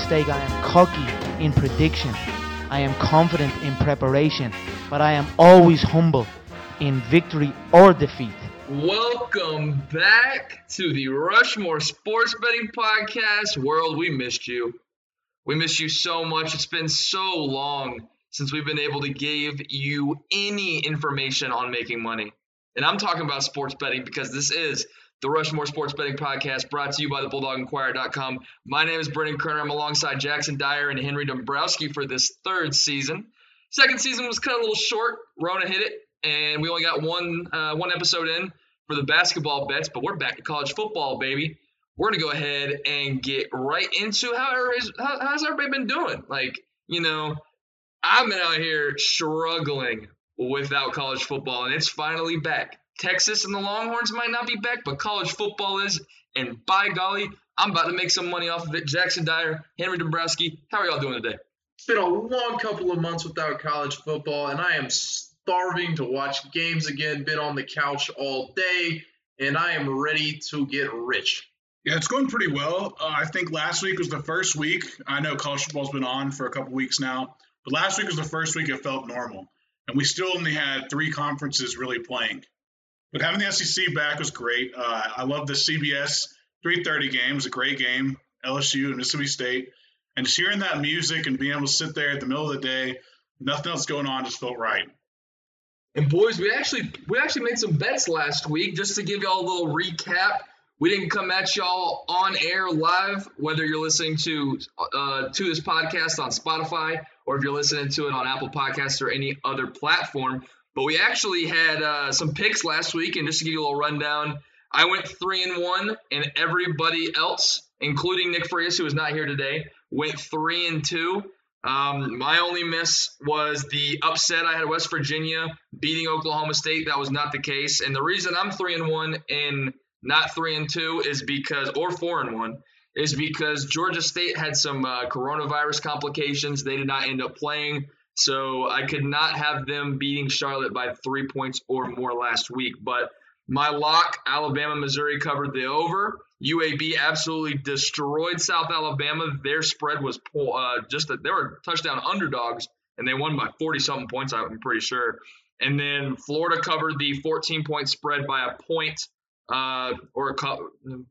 Mistake, I am cocky in prediction. I am confident in preparation, but I am always humble in victory or defeat. Welcome back to the Rushmore Sports Betting Podcast. World, we missed you. We miss you so much. It's been so long since we've been able to give you any information on making money. And I'm talking about sports betting because this is the Rushmore Sports Betting Podcast brought to you by the BulldogInquirer.com. My name is Brendan Kerner. I'm alongside Jackson Dyer and Henry Dombrowski for this third season. Second season was cut a little short. Rona hit it, and we only got one uh, one episode in for the basketball bets, but we're back to college football, baby. We're gonna go ahead and get right into how, how how's everybody been doing? Like, you know, I've been out here struggling without college football, and it's finally back. Texas and the Longhorns might not be back, but college football is. And by golly, I'm about to make some money off of it. Jackson Dyer, Henry Dombrowski, how are y'all doing today? It's been a long couple of months without college football, and I am starving to watch games again. Been on the couch all day, and I am ready to get rich. Yeah, it's going pretty well. Uh, I think last week was the first week. I know college football's been on for a couple weeks now, but last week was the first week it felt normal, and we still only had three conferences really playing. But having the SEC back was great. Uh, I love the CBS 3:30 game. It was a great game. LSU and Mississippi State, and just hearing that music and being able to sit there at the middle of the day, nothing else going on, just felt right. And boys, we actually we actually made some bets last week. Just to give y'all a little recap, we didn't come at y'all on air live, whether you're listening to uh, to this podcast on Spotify or if you're listening to it on Apple Podcasts or any other platform. But we actually had uh, some picks last week, and just to give you a little rundown, I went three and one, and everybody else, including Nick Frias, who is not here today, went three and two. Um, my only miss was the upset. I had West Virginia beating Oklahoma State. That was not the case, and the reason I'm three and one and not three and two is because, or four and one, is because Georgia State had some uh, coronavirus complications. They did not end up playing. So I could not have them beating Charlotte by three points or more last week. But my lock, Alabama, Missouri covered the over. UAB absolutely destroyed South Alabama. Their spread was uh, just a, they were touchdown underdogs, and they won by 40 something points. I'm pretty sure. And then Florida covered the 14 point spread by a point, uh, or a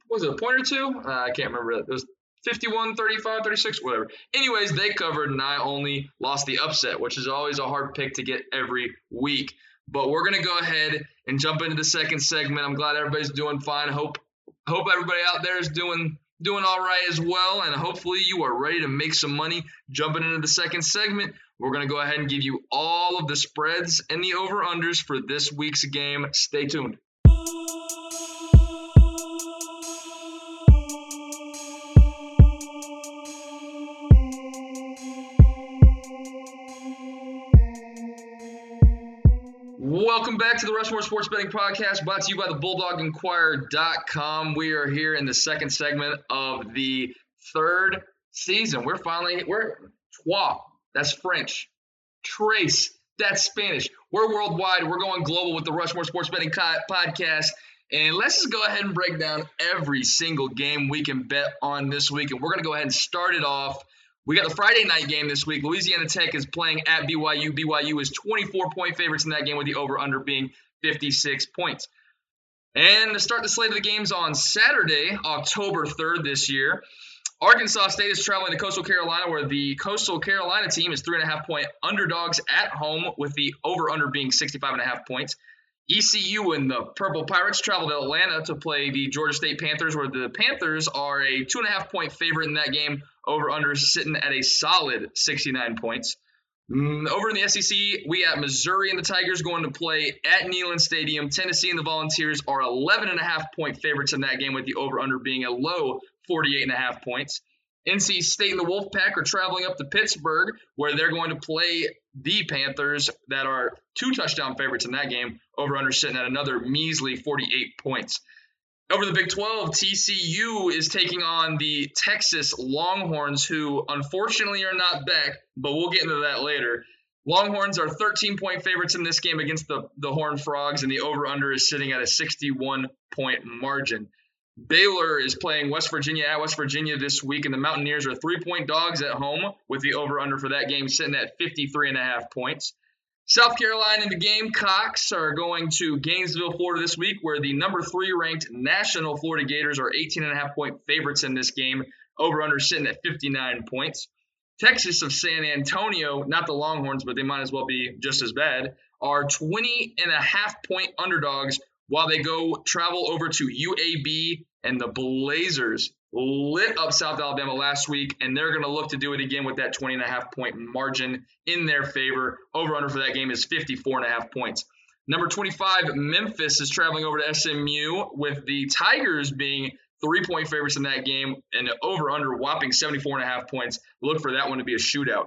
was it a point or two? Uh, I can't remember. It was 51, 35, 36, whatever. Anyways, they covered and I only lost the upset, which is always a hard pick to get every week. But we're gonna go ahead and jump into the second segment. I'm glad everybody's doing fine. Hope hope everybody out there is doing doing all right as well. And hopefully you are ready to make some money. Jumping into the second segment, we're gonna go ahead and give you all of the spreads and the over-unders for this week's game. Stay tuned. Welcome back to the Rushmore Sports Betting Podcast, brought to you by the BulldogInquirer.com. We are here in the second segment of the third season. We're finally we're trois. That's French. Trace. That's Spanish. We're worldwide. We're going global with the Rushmore Sports Betting Podcast. And let's just go ahead and break down every single game we can bet on this week. And we're going to go ahead and start it off we got the Friday night game this week. Louisiana Tech is playing at BYU. BYU is 24 point favorites in that game with the over under being 56 points. And to start the slate of the games on Saturday, October 3rd this year, Arkansas State is traveling to Coastal Carolina, where the Coastal Carolina team is three and a half point underdogs at home, with the over under being 65 and a half points. ECU and the Purple Pirates travel to Atlanta to play the Georgia State Panthers, where the Panthers are a two and a half point favorite in that game. Over under sitting at a solid 69 points. Mm, over in the SEC, we have Missouri and the Tigers going to play at Neyland Stadium. Tennessee and the Volunteers are 11 and a half point favorites in that game, with the over under being a low 48 and a half points. NC State and the Wolfpack are traveling up to Pittsburgh, where they're going to play the Panthers, that are two touchdown favorites in that game. Over under sitting at another measly 48 points. Over the Big 12, TCU is taking on the Texas Longhorns, who unfortunately are not back, but we'll get into that later. Longhorns are 13 point favorites in this game against the, the Horned Frogs, and the over under is sitting at a 61 point margin. Baylor is playing West Virginia at West Virginia this week, and the Mountaineers are three point dogs at home with the over under for that game sitting at 53 and a half points. South Carolina and the Gamecocks are going to Gainesville, Florida this week, where the number three ranked national Florida Gators are 18 and a half point favorites in this game. Over under sitting at 59 points. Texas of San Antonio, not the Longhorns, but they might as well be just as bad, are 20 and a half point underdogs while they go travel over to UAB and the Blazers lit up South Alabama last week, and they're going to look to do it again with that 20 and a half point margin in their favor. Over under for that game is 54 and a half points. Number 25, Memphis is traveling over to SMU with the Tigers being three point favorites in that game and over under whopping 74 and a half points. Look for that one to be a shootout.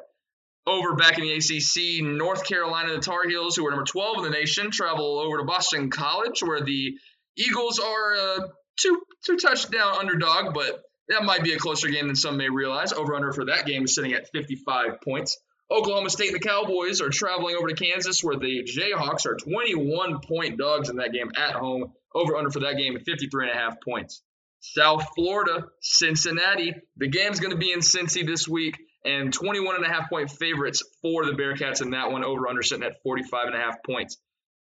Over back in the ACC, North Carolina, the Tar Heels, who are number 12 in the nation, travel over to Boston College, where the Eagles are uh, two two touchdown underdog, but that might be a closer game than some may realize. Over under for that game is sitting at 55 points. Oklahoma State and the Cowboys are traveling over to Kansas, where the Jayhawks are 21 point dogs in that game at home. Over under for that game, 53 and a half points. South Florida, Cincinnati. The game's going to be in Cincy this week, and 21 and a half point favorites for the Bearcats in that one. Over under sitting at 45 and a half points.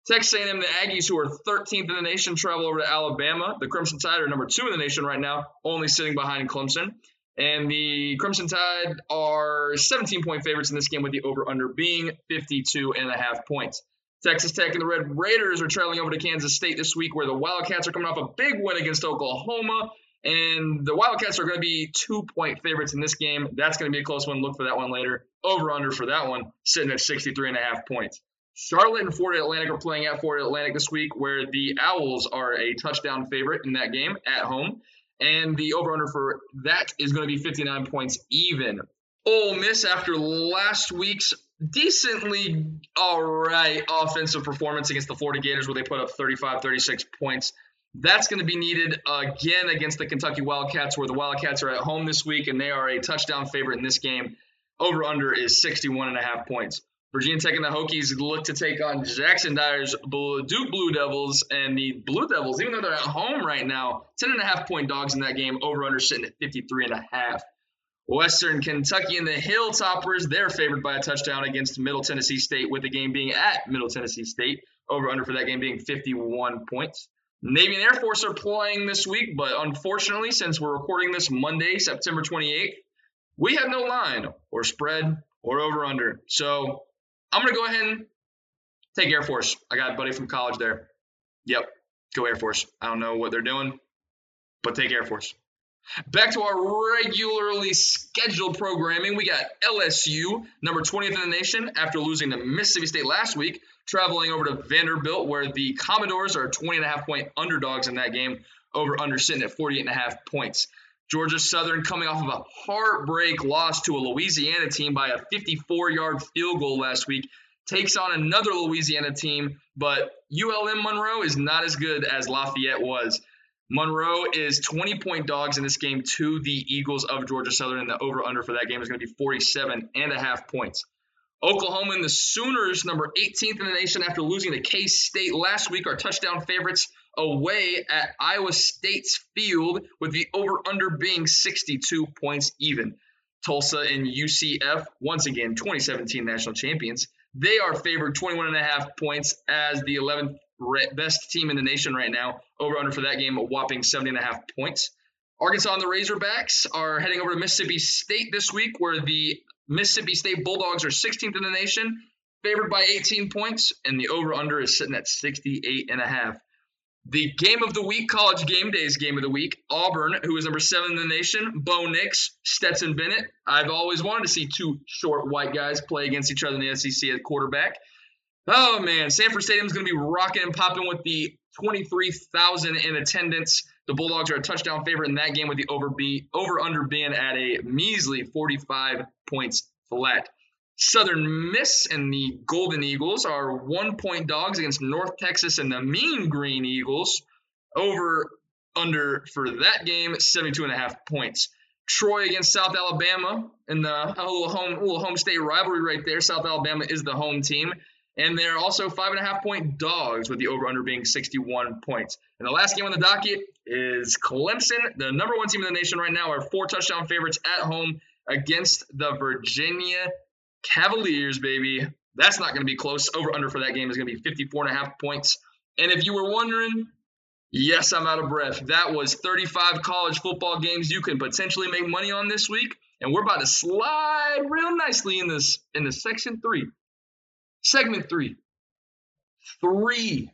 Texas A&M, the Aggies, who are 13th in the nation, travel over to Alabama. The Crimson Tide are number two in the nation right now, only sitting behind Clemson. And the Crimson Tide are 17 point favorites in this game, with the over under being 52 and a half points. Texas Tech and the Red Raiders are traveling over to Kansas State this week, where the Wildcats are coming off a big win against Oklahoma. And the Wildcats are going to be two point favorites in this game. That's going to be a close one. Look for that one later. Over under for that one, sitting at 63 and a half points. Charlotte and Florida Atlantic are playing at Florida Atlantic this week, where the Owls are a touchdown favorite in that game at home. And the over under for that is going to be 59 points even. Ole Miss, after last week's decently all right offensive performance against the Florida Gators, where they put up 35, 36 points. That's going to be needed again against the Kentucky Wildcats, where the Wildcats are at home this week and they are a touchdown favorite in this game. Over under is 61 and a half points. Virginia Tech and the Hokies look to take on Jackson Dyer's Duke Blue Devils and the Blue Devils, even though they're at home right now, 10 and a half point dogs in that game, over under sitting at 53 and a half. Western Kentucky and the Hilltoppers, they're favored by a touchdown against Middle Tennessee State, with the game being at Middle Tennessee State. Over under for that game being 51 points. Navy and Air Force are playing this week, but unfortunately, since we're recording this Monday, September 28th, we have no line or spread or over under. So I'm going to go ahead and take Air Force. I got a buddy from college there. Yep, go Air Force. I don't know what they're doing, but take Air Force. Back to our regularly scheduled programming. We got LSU, number 20th in the nation, after losing to Mississippi State last week, traveling over to Vanderbilt, where the Commodores are 20 and a half point underdogs in that game, over under sitting at 48 and a half points. Georgia Southern coming off of a heartbreak loss to a Louisiana team by a 54 yard field goal last week, takes on another Louisiana team, but ULM Monroe is not as good as Lafayette was. Monroe is 20 point dogs in this game to the Eagles of Georgia Southern, and the over under for that game is going to be 47 and a half points. Oklahoma and the Sooners, number 18th in the nation after losing to K State last week, are touchdown favorites away at Iowa State's field, with the over under being 62 points even. Tulsa and UCF, once again, 2017 national champions. They are favored 21 and a half points as the 11th best team in the nation right now. Over under for that game, a whopping 70 and a half points. Arkansas and the Razorbacks are heading over to Mississippi State this week, where the Mississippi State Bulldogs are 16th in the nation, favored by 18 points, and the over under is sitting at 68 and a half. The game of the week, college game days game of the week, Auburn, who is number seven in the nation, Bo Nix, Stetson Bennett. I've always wanted to see two short white guys play against each other in the SEC at quarterback. Oh man, Sanford Stadium is going to be rocking and popping with the 23,000 in attendance. The Bulldogs are a touchdown favorite in that game with the over be over under being at a measly 45 points flat. Southern Miss and the Golden Eagles are one point dogs against North Texas and the Mean Green Eagles. Over under for that game, 72 and a half points. Troy against South Alabama in the little home little home state rivalry right there. South Alabama is the home team. And they're also five and a half point dogs with the over under being 61 points. And the last game on the docket, is Clemson, the number one team in the nation right now, are four touchdown favorites at home against the Virginia Cavaliers, baby. That's not going to be close. Over under for that game is going to be 54 and a half points. And if you were wondering, yes, I'm out of breath. That was 35 college football games you can potentially make money on this week. And we're about to slide real nicely in this in the section three. Segment three. Three.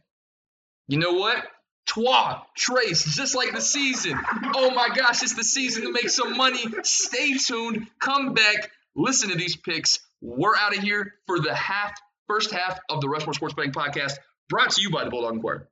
You know what? Trois, Trace, just like the season. Oh my gosh, it's the season to make some money. Stay tuned. Come back. Listen to these picks. We're out of here for the half, first half of the Rushmore Sports Betting Podcast, brought to you by the Bulldog Inquirer.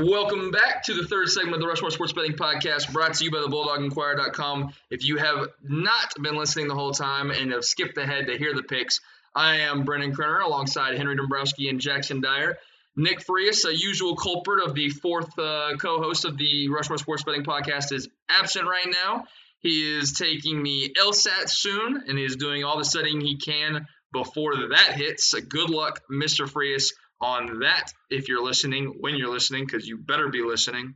Welcome back to the third segment of the Rushmore Sports Betting Podcast, brought to you by the BulldogInquirer.com. If you have not been listening the whole time and have skipped ahead to hear the picks, I am Brennan Kerner alongside Henry Dombrowski and Jackson Dyer. Nick Frias, a usual culprit of the fourth uh, co-host of the Rushmore Sports Betting Podcast, is absent right now. He is taking the LSAT soon and is doing all the studying he can before that hits. Good luck, Mr. Frias on that if you're listening, when you're listening, because you better be listening.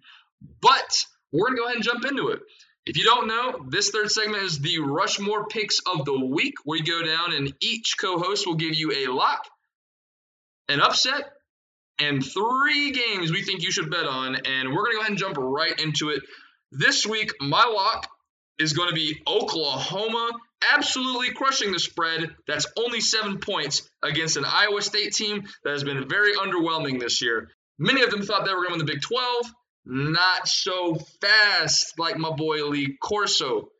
But we're going to go ahead and jump into it. If you don't know, this third segment is the Rushmore picks of the week, you go down and each co host will give you a lock, an upset, and three games we think you should bet on. And we're going to go ahead and jump right into it. This week, my lock is going to be Oklahoma absolutely crushing the spread. That's only seven points against an Iowa State team that has been very underwhelming this year. Many of them thought they were going to win the Big 12. Not so fast, like my boy Lee Corso.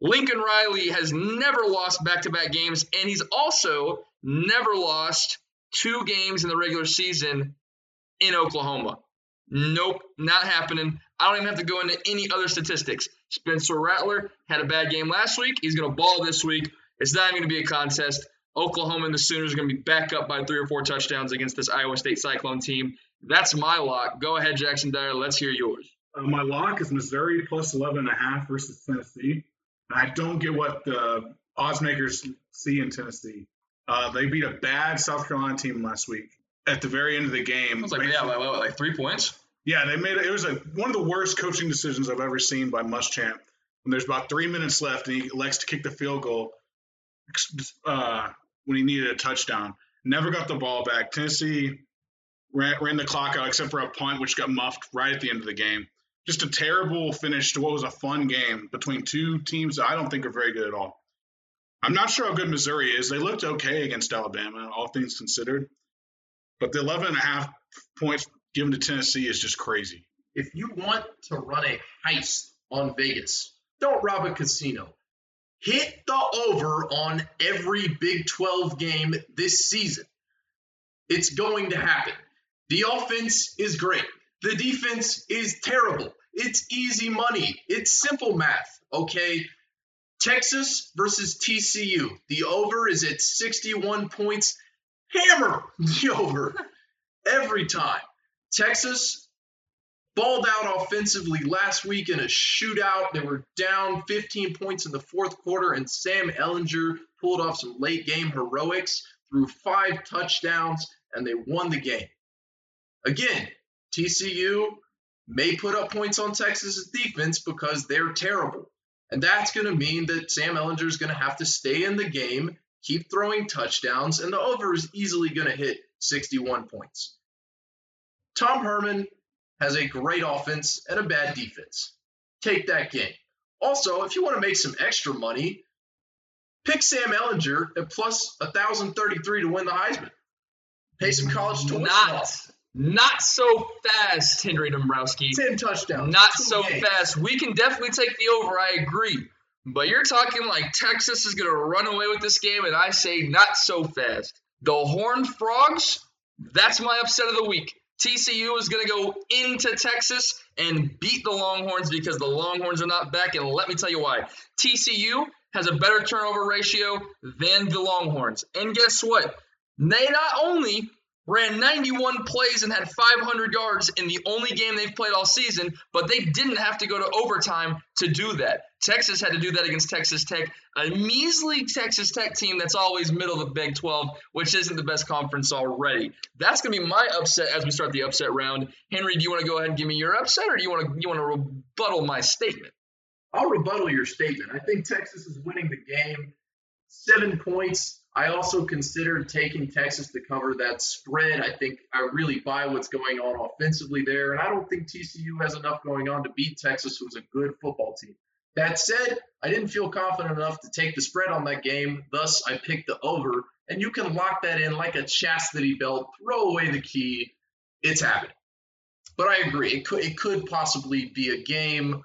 Lincoln Riley has never lost back to back games, and he's also never lost two games in the regular season in Oklahoma. Nope, not happening. I don't even have to go into any other statistics. Spencer Rattler had a bad game last week. He's going to ball this week. It's not even going to be a contest. Oklahoma and the Sooners are going to be back up by three or four touchdowns against this Iowa State Cyclone team. That's my lock. Go ahead, Jackson Dyer. Let's hear yours. Uh, my lock is Missouri plus 11 and a half versus Tennessee. I don't get what the odds makers see in Tennessee. Uh, they beat a bad South Carolina team last week. At the very end of the game, I was like, yeah, like, like three points. Yeah, they made it. Was a, one of the worst coaching decisions I've ever seen by Muschamp. When there's about three minutes left and he elects to kick the field goal uh, when he needed a touchdown, never got the ball back. Tennessee ran, ran the clock out except for a punt, which got muffed right at the end of the game. Just a terrible finish to what was a fun game between two teams that I don't think are very good at all. I'm not sure how good Missouri is. They looked okay against Alabama, all things considered. But the 11 and a half points given to Tennessee is just crazy. If you want to run a heist on Vegas, don't rob a casino. Hit the over on every Big 12 game this season. It's going to happen. The offense is great. The defense is terrible. It's easy money. It's simple math, okay? Texas versus TCU. The over is at 61 points. Hammer the over every time. Texas balled out offensively last week in a shootout. They were down 15 points in the fourth quarter, and Sam Ehlinger pulled off some late game heroics, threw five touchdowns, and they won the game. Again, TCU may put up points on Texas's defense because they're terrible. And that's going to mean that Sam Ehlinger is going to have to stay in the game, keep throwing touchdowns, and the over is easily going to hit 61 points. Tom Herman has a great offense and a bad defense. Take that game. Also, if you want to make some extra money, pick Sam Ehlinger at plus 1,033 to win the Heisman. Pay some college tuition Not, off. not so fast, Henry Dombrowski. 10 touchdowns. Not so games. fast. We can definitely take the over. I agree. But you're talking like Texas is going to run away with this game, and I say not so fast. The Horned Frogs, that's my upset of the week. TCU is going to go into Texas and beat the Longhorns because the Longhorns are not back. And let me tell you why. TCU has a better turnover ratio than the Longhorns. And guess what? They not only ran 91 plays and had 500 yards in the only game they've played all season, but they didn't have to go to overtime to do that. Texas had to do that against Texas Tech, a measly Texas Tech team that's always middle of the Big 12, which isn't the best conference already. That's going to be my upset as we start the upset round. Henry, do you want to go ahead and give me your upset, or do you want to you want to rebuttal my statement? I'll rebuttal your statement. I think Texas is winning the game. Seven points I also considered taking Texas to cover that spread. I think I really buy what's going on offensively there, and I don't think TCU has enough going on to beat Texas, who's a good football team. That said, I didn't feel confident enough to take the spread on that game, thus I picked the over. And you can lock that in like a chastity belt, throw away the key. It's happening. But I agree, it could it could possibly be a game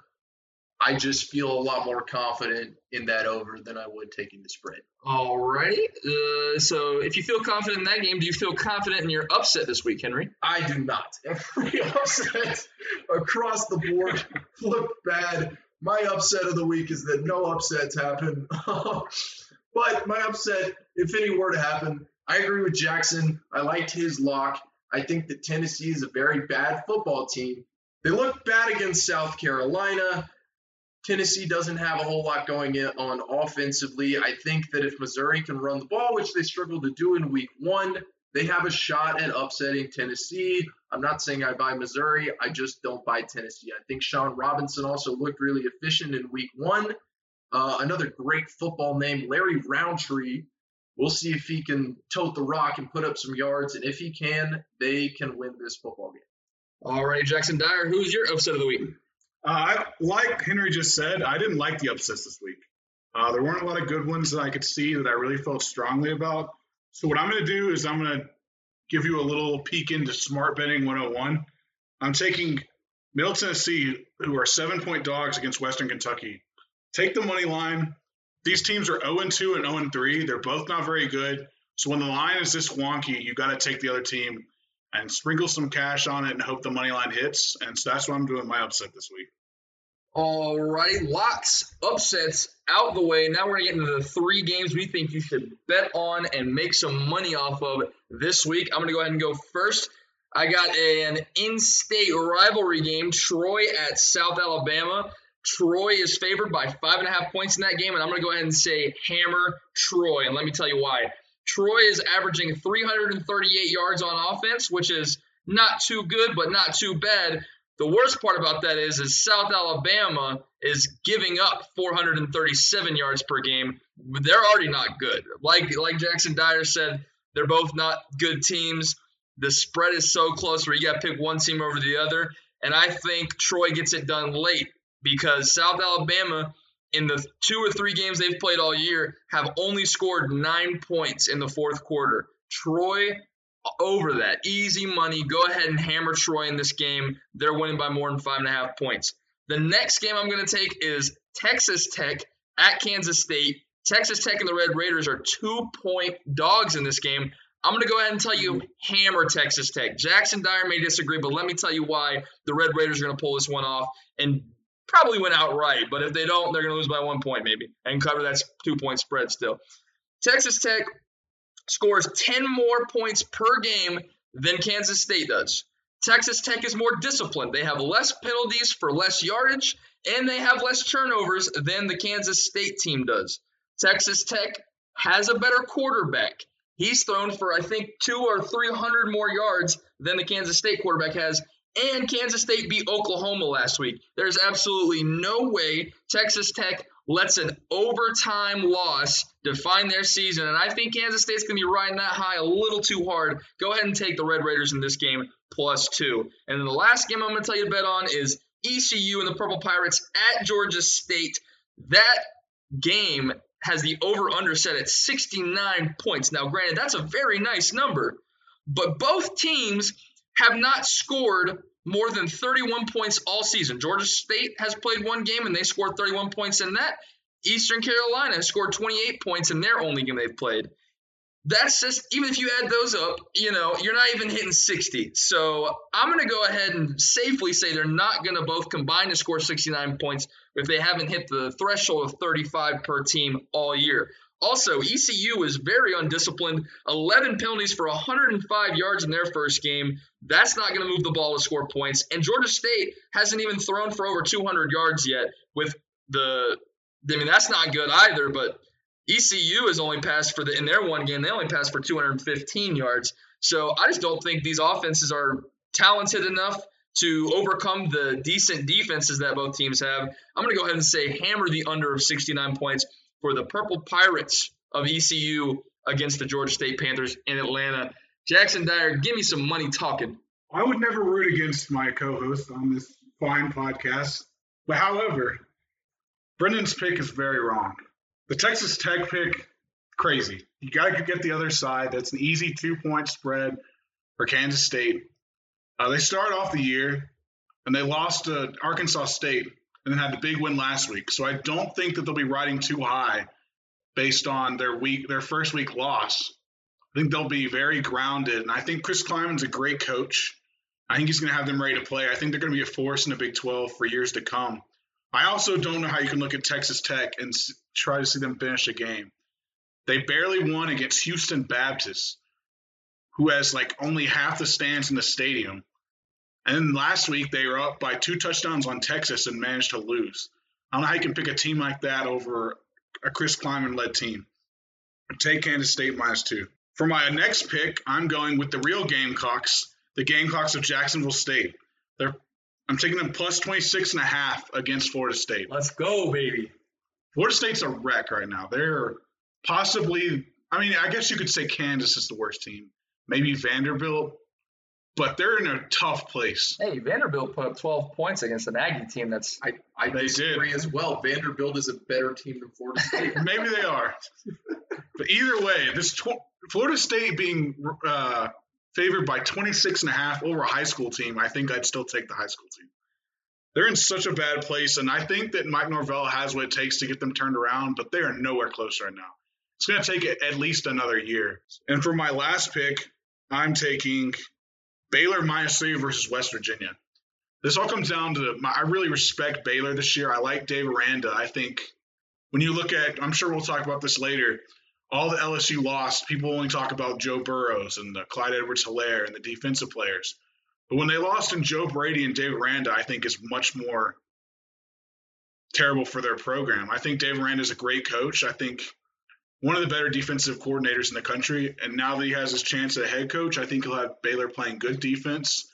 I just feel a lot more confident in that over than I would taking the spread. All right. Uh, so if you feel confident in that game, do you feel confident in your upset this week, Henry? I do not. Every upset across the board looked bad. My upset of the week is that no upsets happen. but my upset, if any were to happen, I agree with Jackson. I liked his lock. I think that Tennessee is a very bad football team. They looked bad against South Carolina. Tennessee doesn't have a whole lot going on offensively. I think that if Missouri can run the ball, which they struggled to do in week one, they have a shot at upsetting Tennessee. I'm not saying I buy Missouri. I just don't buy Tennessee. I think Shawn Robinson also looked really efficient in week one. Uh, another great football name, Larry Rountree. We'll see if he can tote the rock and put up some yards. And if he can, they can win this football game. All right, Jackson Dyer, who's your upset of the week? Uh, like Henry just said, I didn't like the upsets this week. Uh, there weren't a lot of good ones that I could see that I really felt strongly about. So what I'm going to do is I'm going to give you a little peek into smart betting 101. I'm taking Middle Tennessee, who are seven point dogs against Western Kentucky. Take the money line. These teams are 0 2 and 0 3. They're both not very good. So when the line is this wonky, you got to take the other team and sprinkle some cash on it and hope the money line hits. And so that's what I'm doing my upset this week. All righty, lots upsets out the way. Now we're gonna get into the three games we think you should bet on and make some money off of this week. I'm gonna go ahead and go first. I got an in-state rivalry game, Troy at South Alabama. Troy is favored by five and a half points in that game, and I'm gonna go ahead and say hammer Troy, and let me tell you why. Troy is averaging 338 yards on offense, which is not too good, but not too bad. The worst part about that is, is South Alabama is giving up 437 yards per game. They're already not good. Like like Jackson Dyer said, they're both not good teams. The spread is so close where you got to pick one team over the other. And I think Troy gets it done late because South Alabama in the two or three games they've played all year have only scored nine points in the fourth quarter. Troy over that. Easy money. Go ahead and hammer Troy in this game. They're winning by more than five and a half points. The next game I'm going to take is Texas Tech at Kansas State. Texas Tech and the Red Raiders are two point dogs in this game. I'm going to go ahead and tell you hammer Texas Tech. Jackson Dyer may disagree, but let me tell you why the Red Raiders are going to pull this one off and probably win outright. But if they don't, they're going to lose by one point maybe and cover that two point spread still. Texas Tech scores 10 more points per game than Kansas State does. Texas Tech is more disciplined. They have less penalties for less yardage, and they have less turnovers than the Kansas State team does. Texas Tech has a better quarterback. He's thrown for, I think, two or 300 more yards than the Kansas State quarterback has, and Kansas State beat Oklahoma last week. There's absolutely no way Texas Tech lets an overtime loss define their season. And I think Kansas State's going to be riding that high a little too hard. Go ahead and take the Red Raiders in this game plus two. And then the last game I'm going to tell you to bet on is ECU and the Purple Pirates at Georgia State. That game has the over under set at 69 points. Now, granted, that's a very nice number, but both teams have not scored more than 31 points all season. Georgia State has played one game and they scored 31 points in that. Eastern Carolina has scored 28 points in their only game they've played. That's just, even if you add those up, you know, you're not even hitting 60. So I'm going to go ahead and safely say they're not going to both combine to score 69 points if they haven't hit the threshold of 35 per team all year. Also, ECU is very undisciplined. 11 penalties for 105 yards in their first game. That's not going to move the ball to score points. And Georgia State hasn't even thrown for over 200 yards yet. With the, I mean, that's not good either. But ECU has only passed for the in their one game. They only passed for 215 yards. So I just don't think these offenses are talented enough to overcome the decent defenses that both teams have. I'm going to go ahead and say hammer the under of 69 points for the Purple Pirates of ECU against the Georgia State Panthers in Atlanta. Jackson Dyer, give me some money talking. I would never root against my co-host on this fine podcast, but however, Brendan's pick is very wrong. The Texas Tech pick, crazy. You got to get the other side. That's an easy two-point spread for Kansas State. Uh, they started off the year and they lost to Arkansas State and then had the big win last week. So I don't think that they'll be riding too high based on their week, their first week loss. I think they'll be very grounded, and I think Chris Klieman's a great coach. I think he's going to have them ready to play. I think they're going to be a force in the Big 12 for years to come. I also don't know how you can look at Texas Tech and try to see them finish a game. They barely won against Houston Baptist, who has like only half the stands in the stadium. And then last week they were up by two touchdowns on Texas and managed to lose. I don't know how you can pick a team like that over a Chris Klieman led team. Take Kansas State minus two. For my next pick, I'm going with the real Gamecocks, the Gamecocks of Jacksonville State. They're I'm taking them plus 26 and a half against Florida State. Let's go, baby. Florida State's a wreck right now. They're possibly, I mean, I guess you could say Kansas is the worst team. Maybe Vanderbilt, but they're in a tough place. Hey, Vanderbilt put up 12 points against an Aggie team that's. I, I They disagree did. as well. Vanderbilt is a better team than Florida State. Maybe they are. but either way, this tw- Florida State being uh, favored by 26 and a half over a high school team, I think I'd still take the high school team. They're in such a bad place, and I think that Mike Norvell has what it takes to get them turned around, but they are nowhere close right now. It's going to take at least another year. And for my last pick, I'm taking Baylor minus three versus West Virginia. This all comes down to my, I really respect Baylor this year. I like Dave Aranda. I think when you look at, I'm sure we'll talk about this later. All the LSU lost, people only talk about Joe Burrows and the Clyde Edwards Helaire and the defensive players. But when they lost in Joe Brady and Dave Aranda, I think is much more terrible for their program. I think Dave Aranda is a great coach. I think one of the better defensive coordinators in the country. And now that he has his chance at head coach, I think he'll have Baylor playing good defense,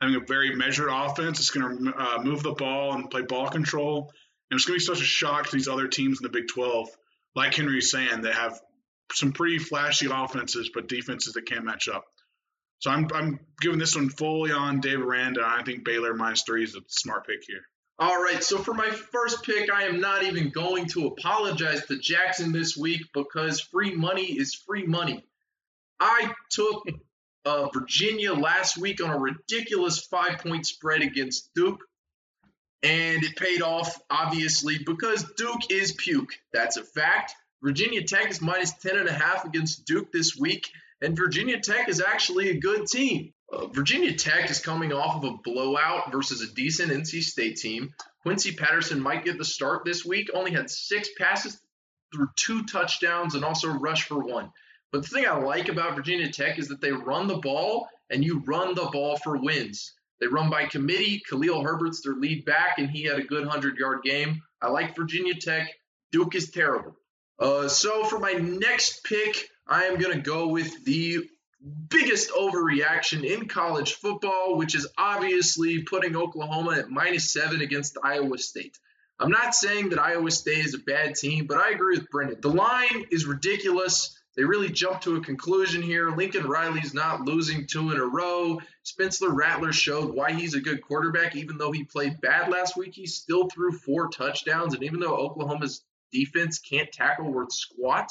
having a very measured offense. It's going to uh, move the ball and play ball control. And it's going to be such a shock to these other teams in the Big 12, like Henry was saying, that have some pretty flashy offenses, but defenses that can't match up. So I'm, I'm giving this one fully on Dave Aranda. I think Baylor minus three is a smart pick here. All right, so for my first pick, I am not even going to apologize to Jackson this week because free money is free money. I took uh, Virginia last week on a ridiculous five point spread against Duke, and it paid off, obviously, because Duke is puke. That's a fact. Virginia Tech is minus 10.5 against Duke this week, and Virginia Tech is actually a good team. Uh, Virginia Tech is coming off of a blowout versus a decent NC State team. Quincy Patterson might get the start this week. Only had six passes through two touchdowns and also rush for one. But the thing I like about Virginia Tech is that they run the ball and you run the ball for wins. They run by committee. Khalil Herbert's their lead back, and he had a good 100 yard game. I like Virginia Tech. Duke is terrible. Uh, so for my next pick, I am going to go with the biggest overreaction in college football, which is obviously putting Oklahoma at minus seven against Iowa State. I'm not saying that Iowa State is a bad team, but I agree with Brendan. The line is ridiculous. They really jumped to a conclusion here. Lincoln Riley's not losing two in a row. Spencer Rattler showed why he's a good quarterback, even though he played bad last week. He still threw four touchdowns, and even though Oklahoma's defense can't tackle worth squat,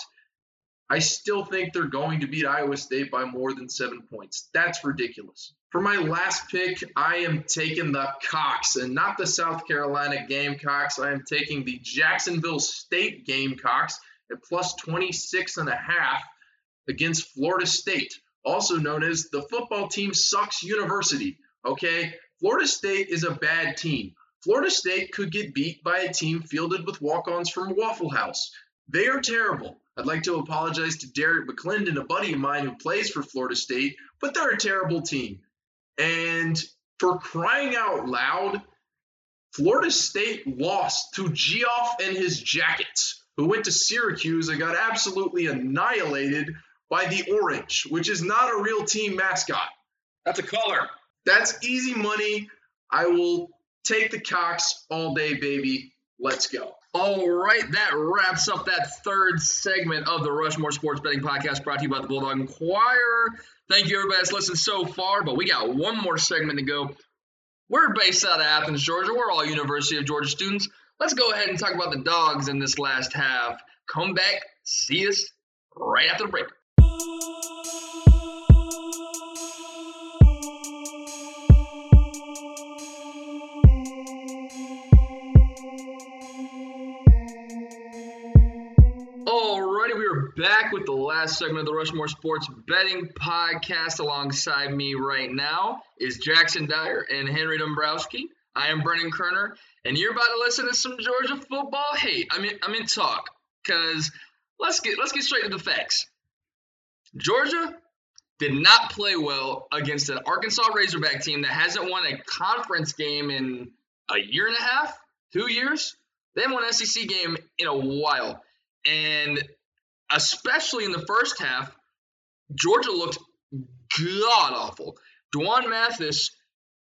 I still think they're going to beat Iowa State by more than seven points. That's ridiculous. For my last pick, I am taking the Cox and not the South Carolina Gamecocks. I am taking the Jacksonville State Gamecocks at plus 26 and a half against Florida State, also known as the football team sucks university. Okay, Florida State is a bad team. Florida State could get beat by a team fielded with walk ons from Waffle House. They are terrible. I'd like to apologize to Derek McClendon, a buddy of mine who plays for Florida State, but they're a terrible team. And for crying out loud, Florida State lost to Geoff and his Jackets, who went to Syracuse and got absolutely annihilated by the Orange, which is not a real team mascot. That's a color. That's easy money. I will take the Cocks all day, baby. Let's go. All right, that wraps up that third segment of the Rushmore Sports Betting Podcast brought to you by the Bulldog Inquirer. Thank you, everybody that's listened so far, but we got one more segment to go. We're based out of Athens, Georgia. We're all University of Georgia students. Let's go ahead and talk about the dogs in this last half. Come back, see us right after the break. Back with the last segment of the Rushmore Sports Betting Podcast. Alongside me right now is Jackson Dyer and Henry Dombrowski. I am Brennan Kerner, and you're about to listen to some Georgia football hate. I mean, I'm in talk because let's get let's get straight to the facts. Georgia did not play well against an Arkansas Razorback team that hasn't won a conference game in a year and a half, two years. They haven't won an SEC game in a while. And especially in the first half, Georgia looked god awful. D'Wan Mathis,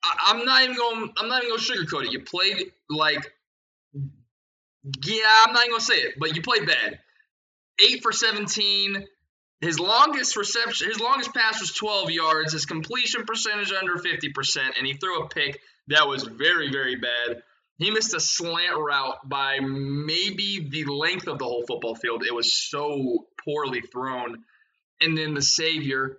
I, am not even going. I'm not even going to sugarcoat it. You played like, yeah, I'm not even going to say it, but you played bad. Eight for 17. His longest reception, his longest pass was 12 yards. His completion percentage under 50%, and he threw a pick that was very, very bad. He missed a slant route by maybe the length of the whole football field. It was so poorly thrown. And then the savior,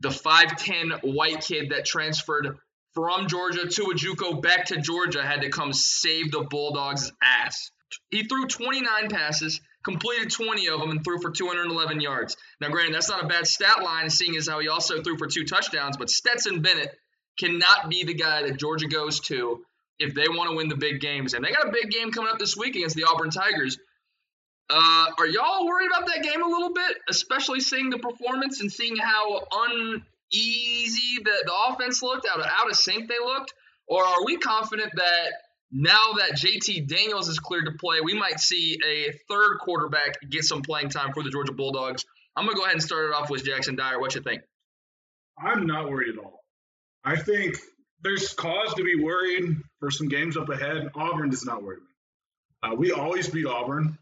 the 5'10 white kid that transferred from Georgia to a JUCO back to Georgia, had to come save the Bulldogs' ass. He threw 29 passes, completed 20 of them, and threw for 211 yards. Now, granted, that's not a bad stat line, seeing as how he also threw for two touchdowns, but Stetson Bennett cannot be the guy that Georgia goes to if they want to win the big games. And they got a big game coming up this week against the Auburn Tigers. Uh, are y'all worried about that game a little bit, especially seeing the performance and seeing how uneasy the, the offense looked, out of, out of sync they looked? Or are we confident that now that JT Daniels is cleared to play, we might see a third quarterback get some playing time for the Georgia Bulldogs? I'm going to go ahead and start it off with Jackson Dyer. What you think? I'm not worried at all. I think there's cause to be worried for some games up ahead. Auburn does not worry me. Uh, we always beat Auburn.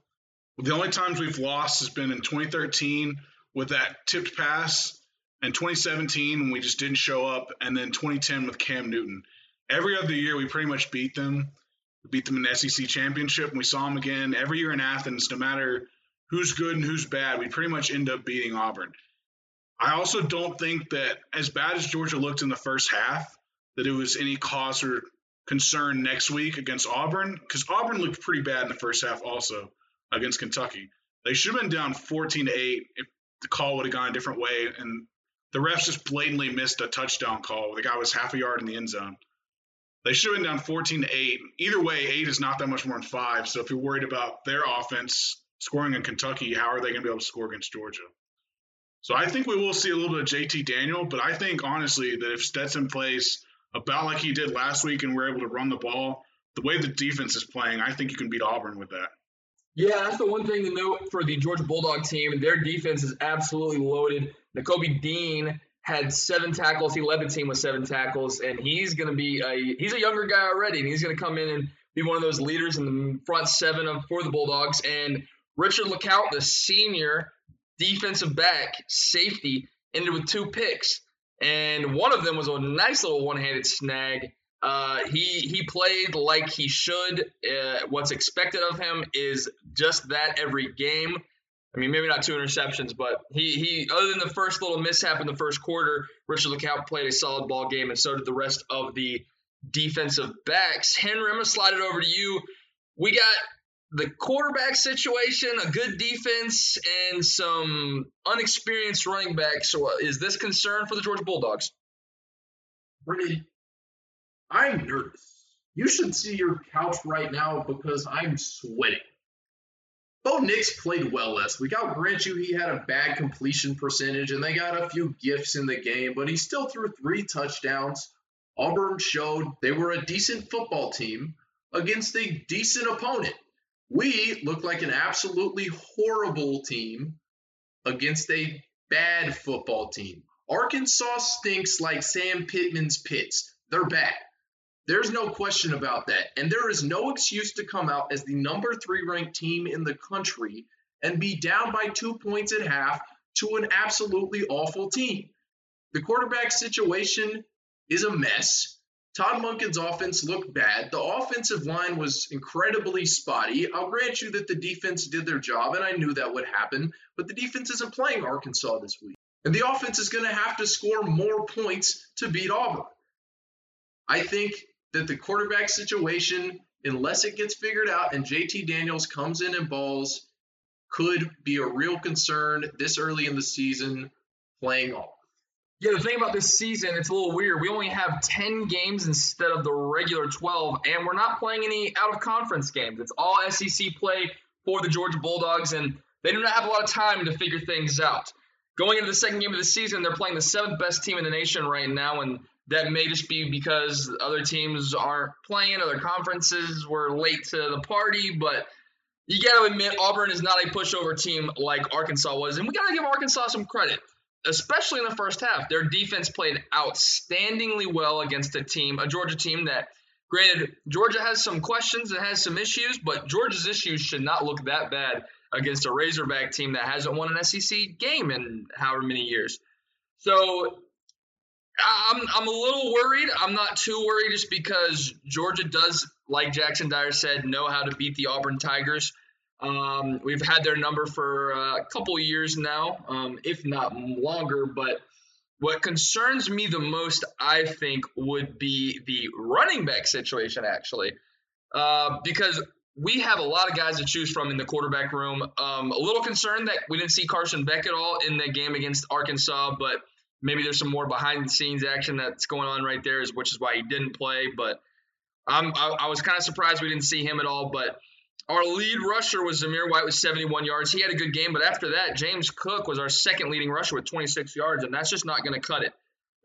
The only times we've lost has been in 2013 with that tipped pass, and 2017 when we just didn't show up, and then 2010 with Cam Newton. Every other year we pretty much beat them. We beat them in the SEC championship, and we saw them again every year in Athens. No matter who's good and who's bad, we pretty much end up beating Auburn. I also don't think that as bad as Georgia looked in the first half, that it was any cause or concern next week against Auburn because Auburn looked pretty bad in the first half also against Kentucky. They should have been down 14 to 8 if the call would have gone a different way. And the refs just blatantly missed a touchdown call. The guy was half a yard in the end zone. They should have been down 14 to 8. Either way, 8 is not that much more than 5. So if you're worried about their offense scoring in Kentucky, how are they going to be able to score against Georgia? So I think we will see a little bit of JT Daniel, but I think honestly that if Stetson plays about like he did last week and we're able to run the ball, the way the defense is playing, I think you can beat Auburn with that. Yeah, that's the one thing to note for the Georgia Bulldog team. Their defense is absolutely loaded. Nakobe Dean had seven tackles. He led the team with seven tackles, and he's going to be a he's a younger guy already, and he's going to come in and be one of those leaders in the front seven of for the Bulldogs. And Richard LeCounte, the senior defensive back safety, ended with two picks and one of them was a nice little one-handed snag. Uh, he he played like he should. Uh, what's expected of him is just that every game. I mean, maybe not two interceptions, but he he other than the first little mishap in the first quarter, Richard LeCounte played a solid ball game, and so did the rest of the defensive backs. Henry, I'm gonna slide it over to you. We got the quarterback situation, a good defense, and some unexperienced running backs. So, uh, is this concern for the Georgia Bulldogs? Bernie, I'm nervous. You should see your couch right now because I'm sweating. Bo Nix played well last week. I'll grant you he had a bad completion percentage and they got a few gifts in the game, but he still threw three touchdowns. Auburn showed they were a decent football team against a decent opponent. We look like an absolutely horrible team against a bad football team. Arkansas stinks like Sam Pittman's pits. They're bad. There's no question about that. And there is no excuse to come out as the number three ranked team in the country and be down by two points at half to an absolutely awful team. The quarterback situation is a mess. Todd Monken's offense looked bad. The offensive line was incredibly spotty. I'll grant you that the defense did their job, and I knew that would happen, but the defense isn't playing Arkansas this week. And the offense is going to have to score more points to beat Auburn. I think that the quarterback situation, unless it gets figured out and JT Daniels comes in and balls, could be a real concern this early in the season playing off. Yeah, the thing about this season, it's a little weird. We only have 10 games instead of the regular 12, and we're not playing any out of conference games. It's all SEC play for the Georgia Bulldogs, and they do not have a lot of time to figure things out. Going into the second game of the season, they're playing the seventh best team in the nation right now, and that may just be because other teams aren't playing, other conferences were late to the party, but you got to admit Auburn is not a pushover team like Arkansas was, and we got to give Arkansas some credit, especially in the first half. Their defense played outstandingly well against a team, a Georgia team that, granted, Georgia has some questions and has some issues, but Georgia's issues should not look that bad against a Razorback team that hasn't won an SEC game in however many years. So I'm I'm a little worried. I'm not too worried just because Georgia does, like Jackson Dyer said, know how to beat the Auburn Tigers. Um, we've had their number for a couple years now, um, if not longer. But what concerns me the most, I think, would be the running back situation, actually, uh, because we have a lot of guys to choose from in the quarterback room. Um, a little concerned that we didn't see Carson Beck at all in the game against Arkansas, but maybe there's some more behind the scenes action that's going on right there, which is why he didn't play. But I, I was kind of surprised we didn't see him at all. But our lead rusher was Zamir White with 71 yards. He had a good game, but after that, James Cook was our second leading rusher with 26 yards, and that's just not going to cut it.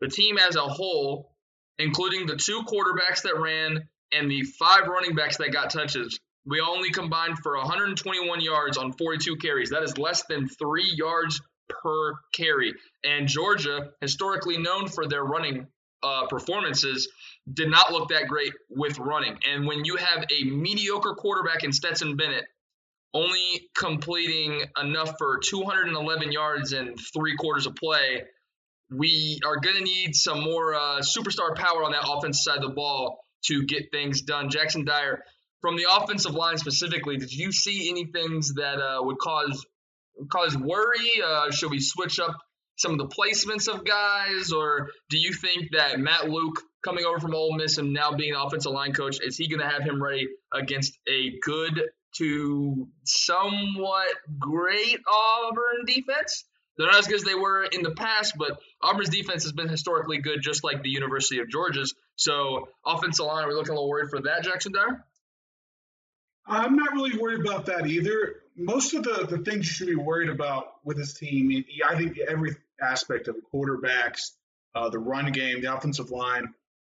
The team as a whole, including the two quarterbacks that ran and the five running backs that got touches, we only combined for 121 yards on 42 carries. That is less than three yards per carry. And Georgia, historically known for their running uh, performances, did not look that great with running. And when you have a mediocre quarterback in Stetson Bennett, only completing enough for 211 yards and three quarters of play, we are going to need some more uh, superstar power on that offensive side of the ball to get things done. Jackson Dyer, from the offensive line specifically, did you see any things that uh, would cause cause worry? Uh, should we switch up some of the placements of guys, or do you think that Matt Luke coming over from Ole Miss and now being offensive line coach is he going to have him ready against a good to somewhat great Auburn defense? They're not as good as they were in the past, but Auburn's defense has been historically good, just like the University of Georgia's. So, offensive line, are we looking a little worried for that, Jackson Dyer? I'm not really worried about that either. Most of the, the things you should be worried about with this team, I think every aspect of the quarterbacks, uh, the run game, the offensive line,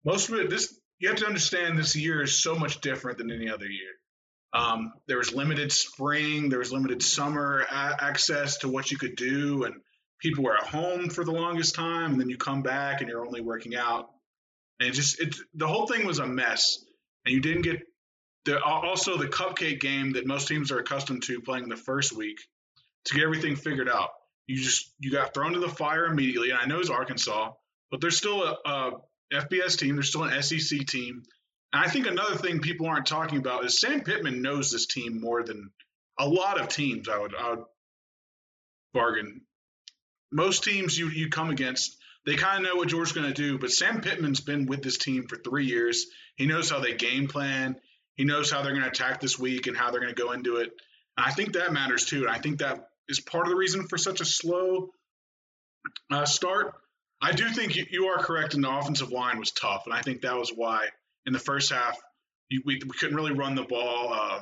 most of it, this you have to understand this year is so much different than any other year. Um, there was limited spring, there was limited summer a- access to what you could do, and people were at home for the longest time, and then you come back and you're only working out, and it just it the whole thing was a mess, and you didn't get the, also the cupcake game that most teams are accustomed to playing the first week to get everything figured out. You just you got thrown to the fire immediately. And I know it's Arkansas, but they're still a, a FBS team. They're still an SEC team. And I think another thing people aren't talking about is Sam Pittman knows this team more than a lot of teams. I would, I would bargain. Most teams you you come against, they kind of know what George's going to do. But Sam Pittman's been with this team for three years. He knows how they game plan. He knows how they're going to attack this week and how they're going to go into it. And I think that matters too. And I think that is part of the reason for such a slow uh, start. I do think you, you, are correct, and the offensive line was tough, and I think that was why in the first half you, we, we couldn't really run the ball. Uh,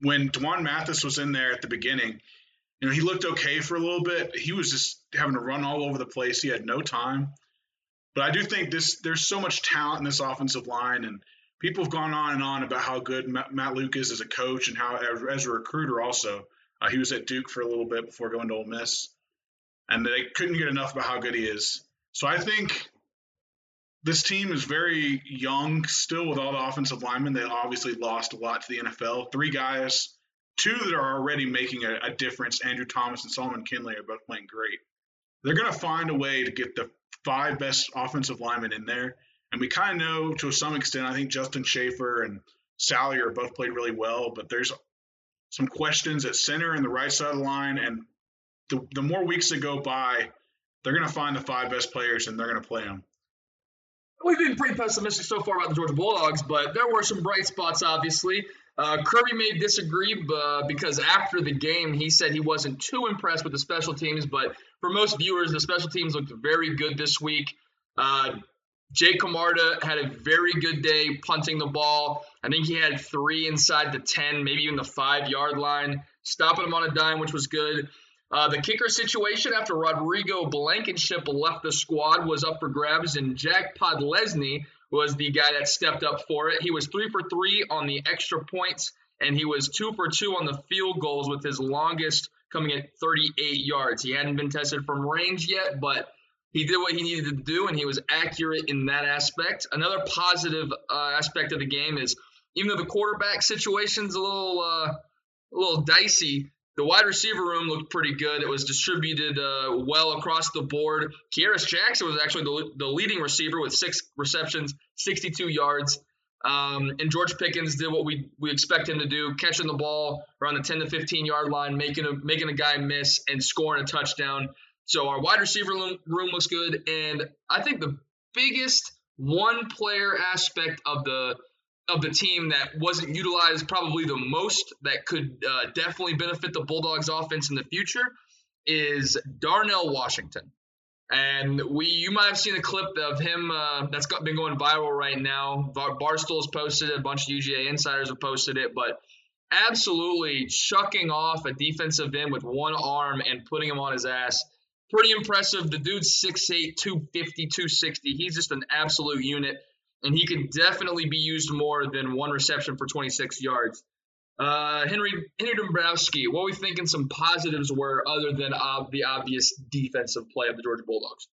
when D'Wan Mathis was in there at the beginning, you know, he looked okay for a little bit. He was just having to run all over the place. He had no time. But I do think this there's so much talent in this offensive line, and people have gone on and on about how good Matt Luke is as a coach and how as a recruiter also. Uh, he was at Duke for a little bit before going to Ole Miss, and they couldn't get enough about how good he is. So I think this team is very young still with all the offensive linemen. They obviously lost a lot to the NFL. Three guys, two that are already making a, a difference. Andrew Thomas and Solomon Kindley are both playing great. They're going to find a way to get the five best offensive linemen in there. And we kind of know to some extent, I think Justin Shaffer and Salyer both played really well, but there's some questions at center and the right side of the line. And the, the more weeks that go by, they're going to find the five best players and they're going to play them. We've been pretty pessimistic so far about the Georgia Bulldogs, but there were some bright spots, obviously. Uh, Kirby may disagree uh, because after the game, he said he wasn't too impressed with the special teams, but for most viewers, the special teams looked very good this week. Uh, Jake Camarda had a very good day punting the ball. I think he had three inside the 10, maybe even the five yard line, stopping him on a dime, which was good. Uh, the kicker situation after Rodrigo Blankenship left the squad was up for grabs, and Jack Podlesny was the guy that stepped up for it. He was three for three on the extra points, and he was two for two on the field goals with his longest coming at 38 yards. He hadn't been tested from range yet, but he did what he needed to do, and he was accurate in that aspect. Another positive uh, aspect of the game is even though the quarterback situation's a little uh, a little dicey, the wide receiver room looked pretty good. It was distributed uh, well across the board. Kearis Jackson was actually the, the, leading receiver with six receptions, 62 yards. Um, and George Pickens did what we, we expect him to do, catching the ball around the 10 to 15 yard line, making a, making a guy miss and scoring a touchdown. So our wide receiver room, looks good. And I think the biggest one player aspect of the of the team that wasn't utilized probably the most that could uh, definitely benefit the Bulldogs offense in the future is Darnell Washington. And we, you might have seen a clip of him uh, that's got, been going viral right now. Bar, Barstool's posted it, a bunch of UGA insiders have posted it, but absolutely chucking off a defensive end with one arm and putting him on his ass. Pretty impressive. The dude's 6'8, 250, 260. He's just an absolute unit and he can definitely be used more than one reception for 26 yards. Uh, Henry Henry Dombrowski, what we thinking some positives were other than uh, the obvious defensive play of the Georgia Bulldogs?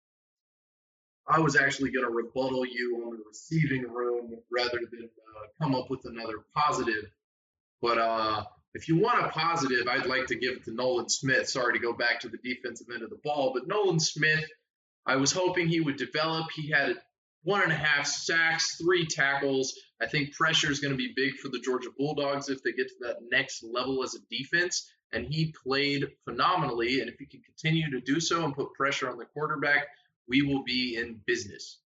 I was actually going to rebuttal you on the receiving room rather than uh, come up with another positive. But uh, if you want a positive, I'd like to give it to Nolan Smith. Sorry to go back to the defensive end of the ball, but Nolan Smith, I was hoping he would develop. He had one and a half sacks, three tackles. I think pressure is going to be big for the Georgia Bulldogs if they get to that next level as a defense. And he played phenomenally. And if he can continue to do so and put pressure on the quarterback, we will be in business.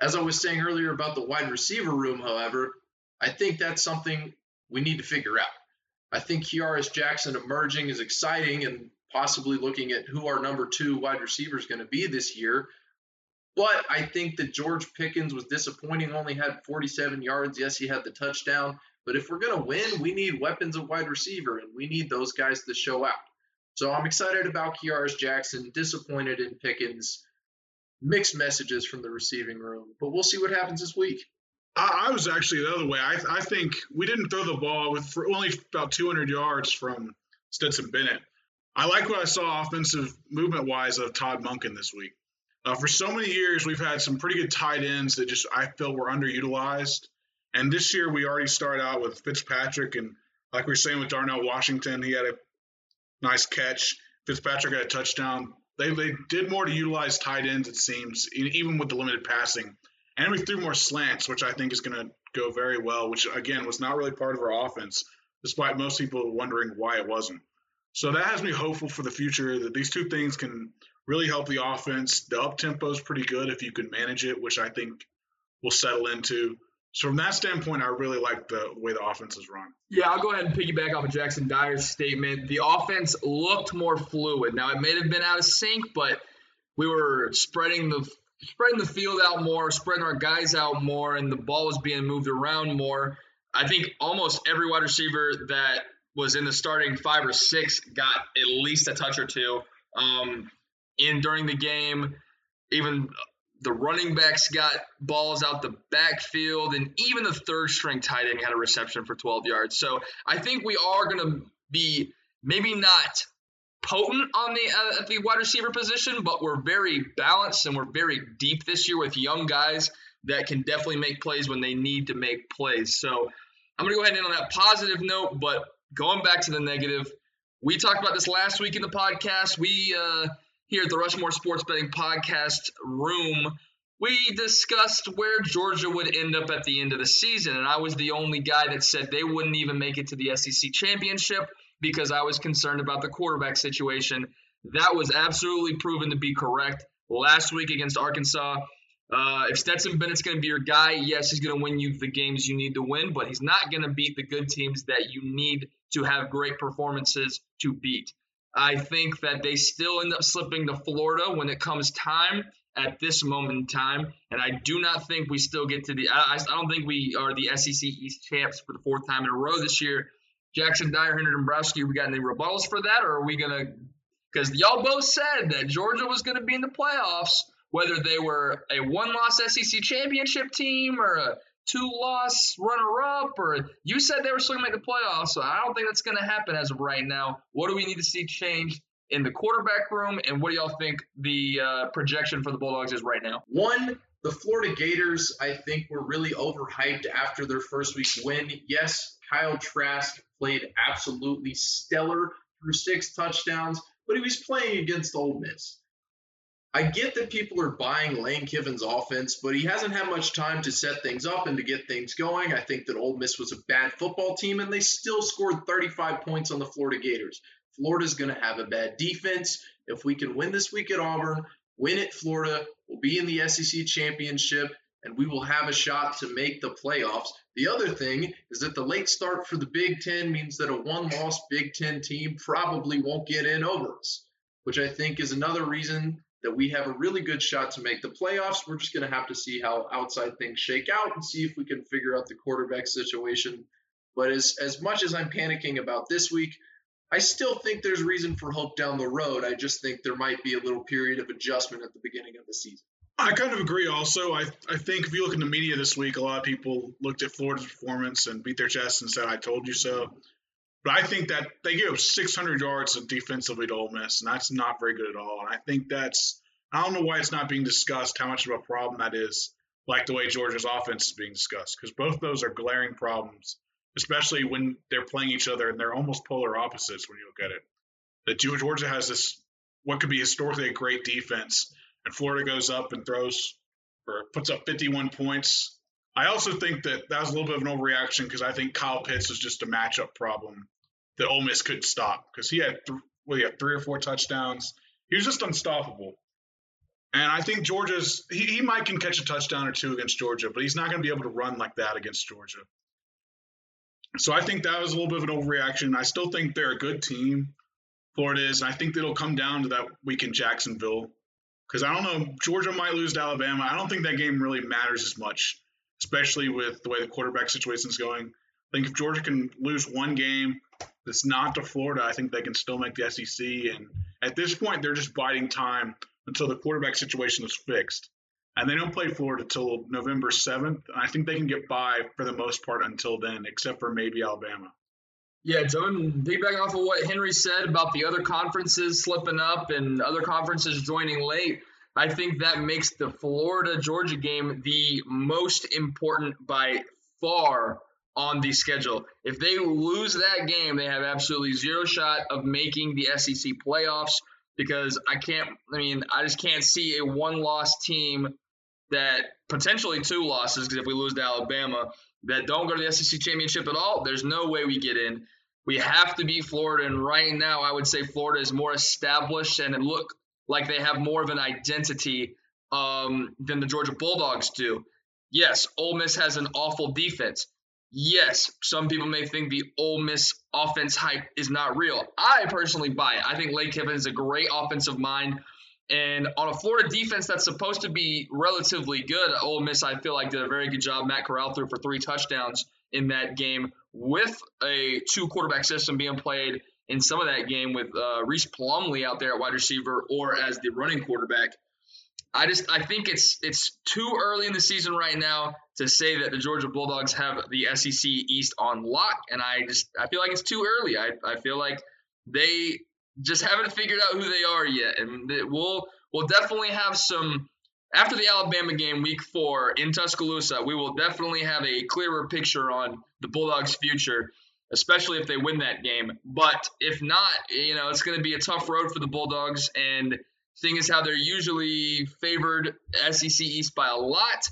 As I was saying earlier about the wide receiver room, however, I think that's something we need to figure out. I think Kearis Jackson emerging is exciting and possibly looking at who our number two wide receiver is going to be this year. But I think that George Pickens was disappointing, only had 47 yards. Yes, he had the touchdown. But if we're going to win, we need weapons of wide receiver, and we need those guys to show out. So I'm excited about Kearis Jackson, disappointed in Pickens. Mixed messages from the receiving room, but we'll see what happens this week. I, I was actually the other way. I, I, think we didn't throw the ball with for only about 200 yards from Stetson Bennett. I like what I saw offensive movement wise of Todd Monken this week. Uh, for so many years, we've had some pretty good tight ends that just I feel were underutilized. And this year, we already started out with Fitzpatrick, and like we were saying with Darnell Washington, he had a nice catch. Fitzpatrick had a touchdown. They they did more to utilize tight ends, it seems, even with the limited passing. And we threw more slants, which I think is going to go very well. Which again was not really part of our offense, despite most people wondering why it wasn't. So that has me hopeful for the future that these two things can really help the offense. The up tempo is pretty good if you can manage it, which I think will settle into. So from that standpoint, I really like the way the offense is run. Yeah, I'll go ahead and piggyback off of Jackson Dyer's statement. The offense looked more fluid. Now it may have been out of sync, but we were spreading the spreading the field out more, spreading our guys out more, and the ball was being moved around more. I think almost every wide receiver that was in the starting five or six got at least a touch or two um, in during the game. Even the running backs got balls out the backfield, and even the third string tight end had a reception for 12 yards. So I think we are going to be maybe not potent on the uh, at the wide receiver position, but we're very balanced and we're very deep this year with young guys that can definitely make plays when they need to make plays. So I'm going to go ahead and end on that positive note, but going back to the negative, we talked about this last week in the podcast. We uh, here at the Rushmore Sports Betting Podcast room, we discussed where Georgia would end up at the end of the season, and I was the only guy that said they wouldn't even make it to the SEC championship because I was concerned about the quarterback situation. That was absolutely proven to be correct last week against Arkansas. Uh, if Stetson Bennett's going to be your guy, yes, he's going to win you the games you need to win, but he's not going to beat the good teams that you need to have great performances to beat. I think that they still end up slipping to Florida when it comes time at this moment in time, and I do not think we still get to the. I, I don't think we are the SEC East champs for the fourth time in a row this year. Jackson Dyer, Henry Dombrowski, we got any rebuttals for that, or are we gonna? Because y'all both said that Georgia was going to be in the playoffs whether they were a one loss SEC championship team or a two loss runner up, or you said they were still going to make the playoffs. So I don't think that's going to happen as of right now. What do we need to see change in the quarterback room? And what do y'all think the uh, projection for the Bulldogs is right now? One, the Florida Gators, I think, were really overhyped after their first week win. Yes, Kyle Trask played absolutely stellar threw six touchdowns, but he was playing against Ole Miss. I get that people are buying Lane Kiffin's offense, but he hasn't had much time to set things up and to get things going. I think that Ole Miss was a bad football team, and they still scored 35 points on the Florida Gators. Florida's going to have a bad defense. If we can win this week at Auburn, win at Florida, we'll be in the SEC championship, and we will have a shot to make the playoffs. The other thing is that the late start for the Big Ten means that a one loss Big Ten team probably won't get in over us, which I think is another reason that we have a really good shot to make the playoffs. We're just going to have to see how outside things shake out and see if we can figure out the quarterback situation. But as as much as I'm panicking about this week, I still think there's reason for hope down the road. I just think there might be a little period of adjustment at the beginning of the season. I kind of agree also. I, I think if you look in the media this week, a lot of people looked at Florida's performance and beat their chest and said, I told you so. But I think that they gave 600 yards defensively to Ole Miss, and that's not very good at all. And I think that's I don't know why it's not being discussed how much of a problem that is, like the way Georgia's offense is being discussed, because both those are glaring problems, especially when they're playing each other and they're almost polar opposites when you look at it. That Georgia has this what could be historically a great defense, and Florida goes up and throws or puts up 51 points. I also think that that was a little bit of an overreaction because I think Kyle Pitts was just a matchup problem that Ole Miss couldn't stop because he had th- well, he had three or four touchdowns. He was just unstoppable. And I think Georgia's he, he might can catch a touchdown or two against Georgia, but he's not going to be able to run like that against Georgia. So I think that was a little bit of an overreaction. I still think they're a good team. Florida is, and I think it'll come down to that week in Jacksonville. Because I don't know, Georgia might lose to Alabama. I don't think that game really matters as much, especially with the way the quarterback situation is going. I think if Georgia can lose one game, that's not to Florida, I think they can still make the SEC. And at this point, they're just biding time until the quarterback situation is fixed. And they don't play Florida until November 7th. And I think they can get by for the most part until then, except for maybe Alabama. Yeah, John, piggybacking off of what Henry said about the other conferences slipping up and other conferences joining late, I think that makes the Florida Georgia game the most important by far on the schedule. If they lose that game, they have absolutely zero shot of making the SEC playoffs because I can't, I mean, I just can't see a one loss team that potentially two losses, because if we lose to Alabama, that don't go to the SEC championship at all, there's no way we get in. We have to beat Florida, and right now, I would say Florida is more established and it look like they have more of an identity um, than the Georgia Bulldogs do. Yes, Ole Miss has an awful defense yes, some people may think the Ole Miss offense hype is not real. I personally buy it. I think Lane Kiffin is a great offensive mind. And on a Florida defense that's supposed to be relatively good, Ole Miss, I feel like, did a very good job. Matt Corral threw for three touchdowns in that game with a two quarterback system being played in some of that game with uh, Rhys Plumlee out there at wide receiver or as the running quarterback. I just I think it's it's too early in the season right now to say that the Georgia Bulldogs have the SEC East on lock, and I just I feel like it's too early. I, I feel like they just haven't figured out who they are yet, and we'll we'll definitely have some after the Alabama game, week four in Tuscaloosa. We will definitely have a clearer picture on the Bulldogs' future, especially if they win that game. But if not, you know, it's going to be a tough road for the Bulldogs, and seeing as how they're usually favored SEC East by a lot.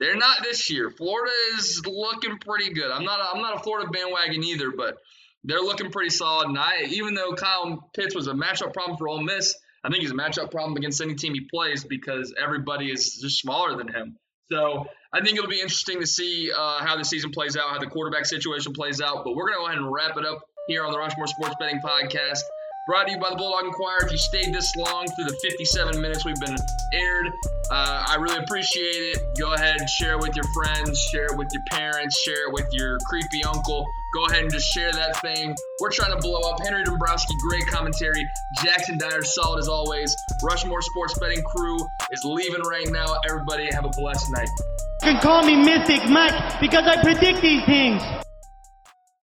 They're not this year. Florida is looking pretty good. I'm not a, I'm not a Florida bandwagon either, but they're looking pretty solid. And I, even though Kyle Pitts was a matchup problem for Ole Miss, I think he's a matchup problem against any team he plays because everybody is just smaller than him. So I think it'll be interesting to see uh, how the season plays out, how the quarterback situation plays out. But we're going to go ahead and wrap it up here on the Rushmore Sports Betting Podcast. Brought to you by the Bulldog Inquirer. If you stayed this long through the 57 minutes we've been aired, uh, I really appreciate it. Go ahead and share it with your friends, share it with your parents, share it with your creepy uncle. Go ahead and just share that thing. We're trying to blow up. Henry Dombrowski, great commentary. Jackson Dyer, solid as always. Rushmore Sports Betting Crew is leaving right now. Everybody have a blessed night. You can call me Mystic Mike because I predict these things.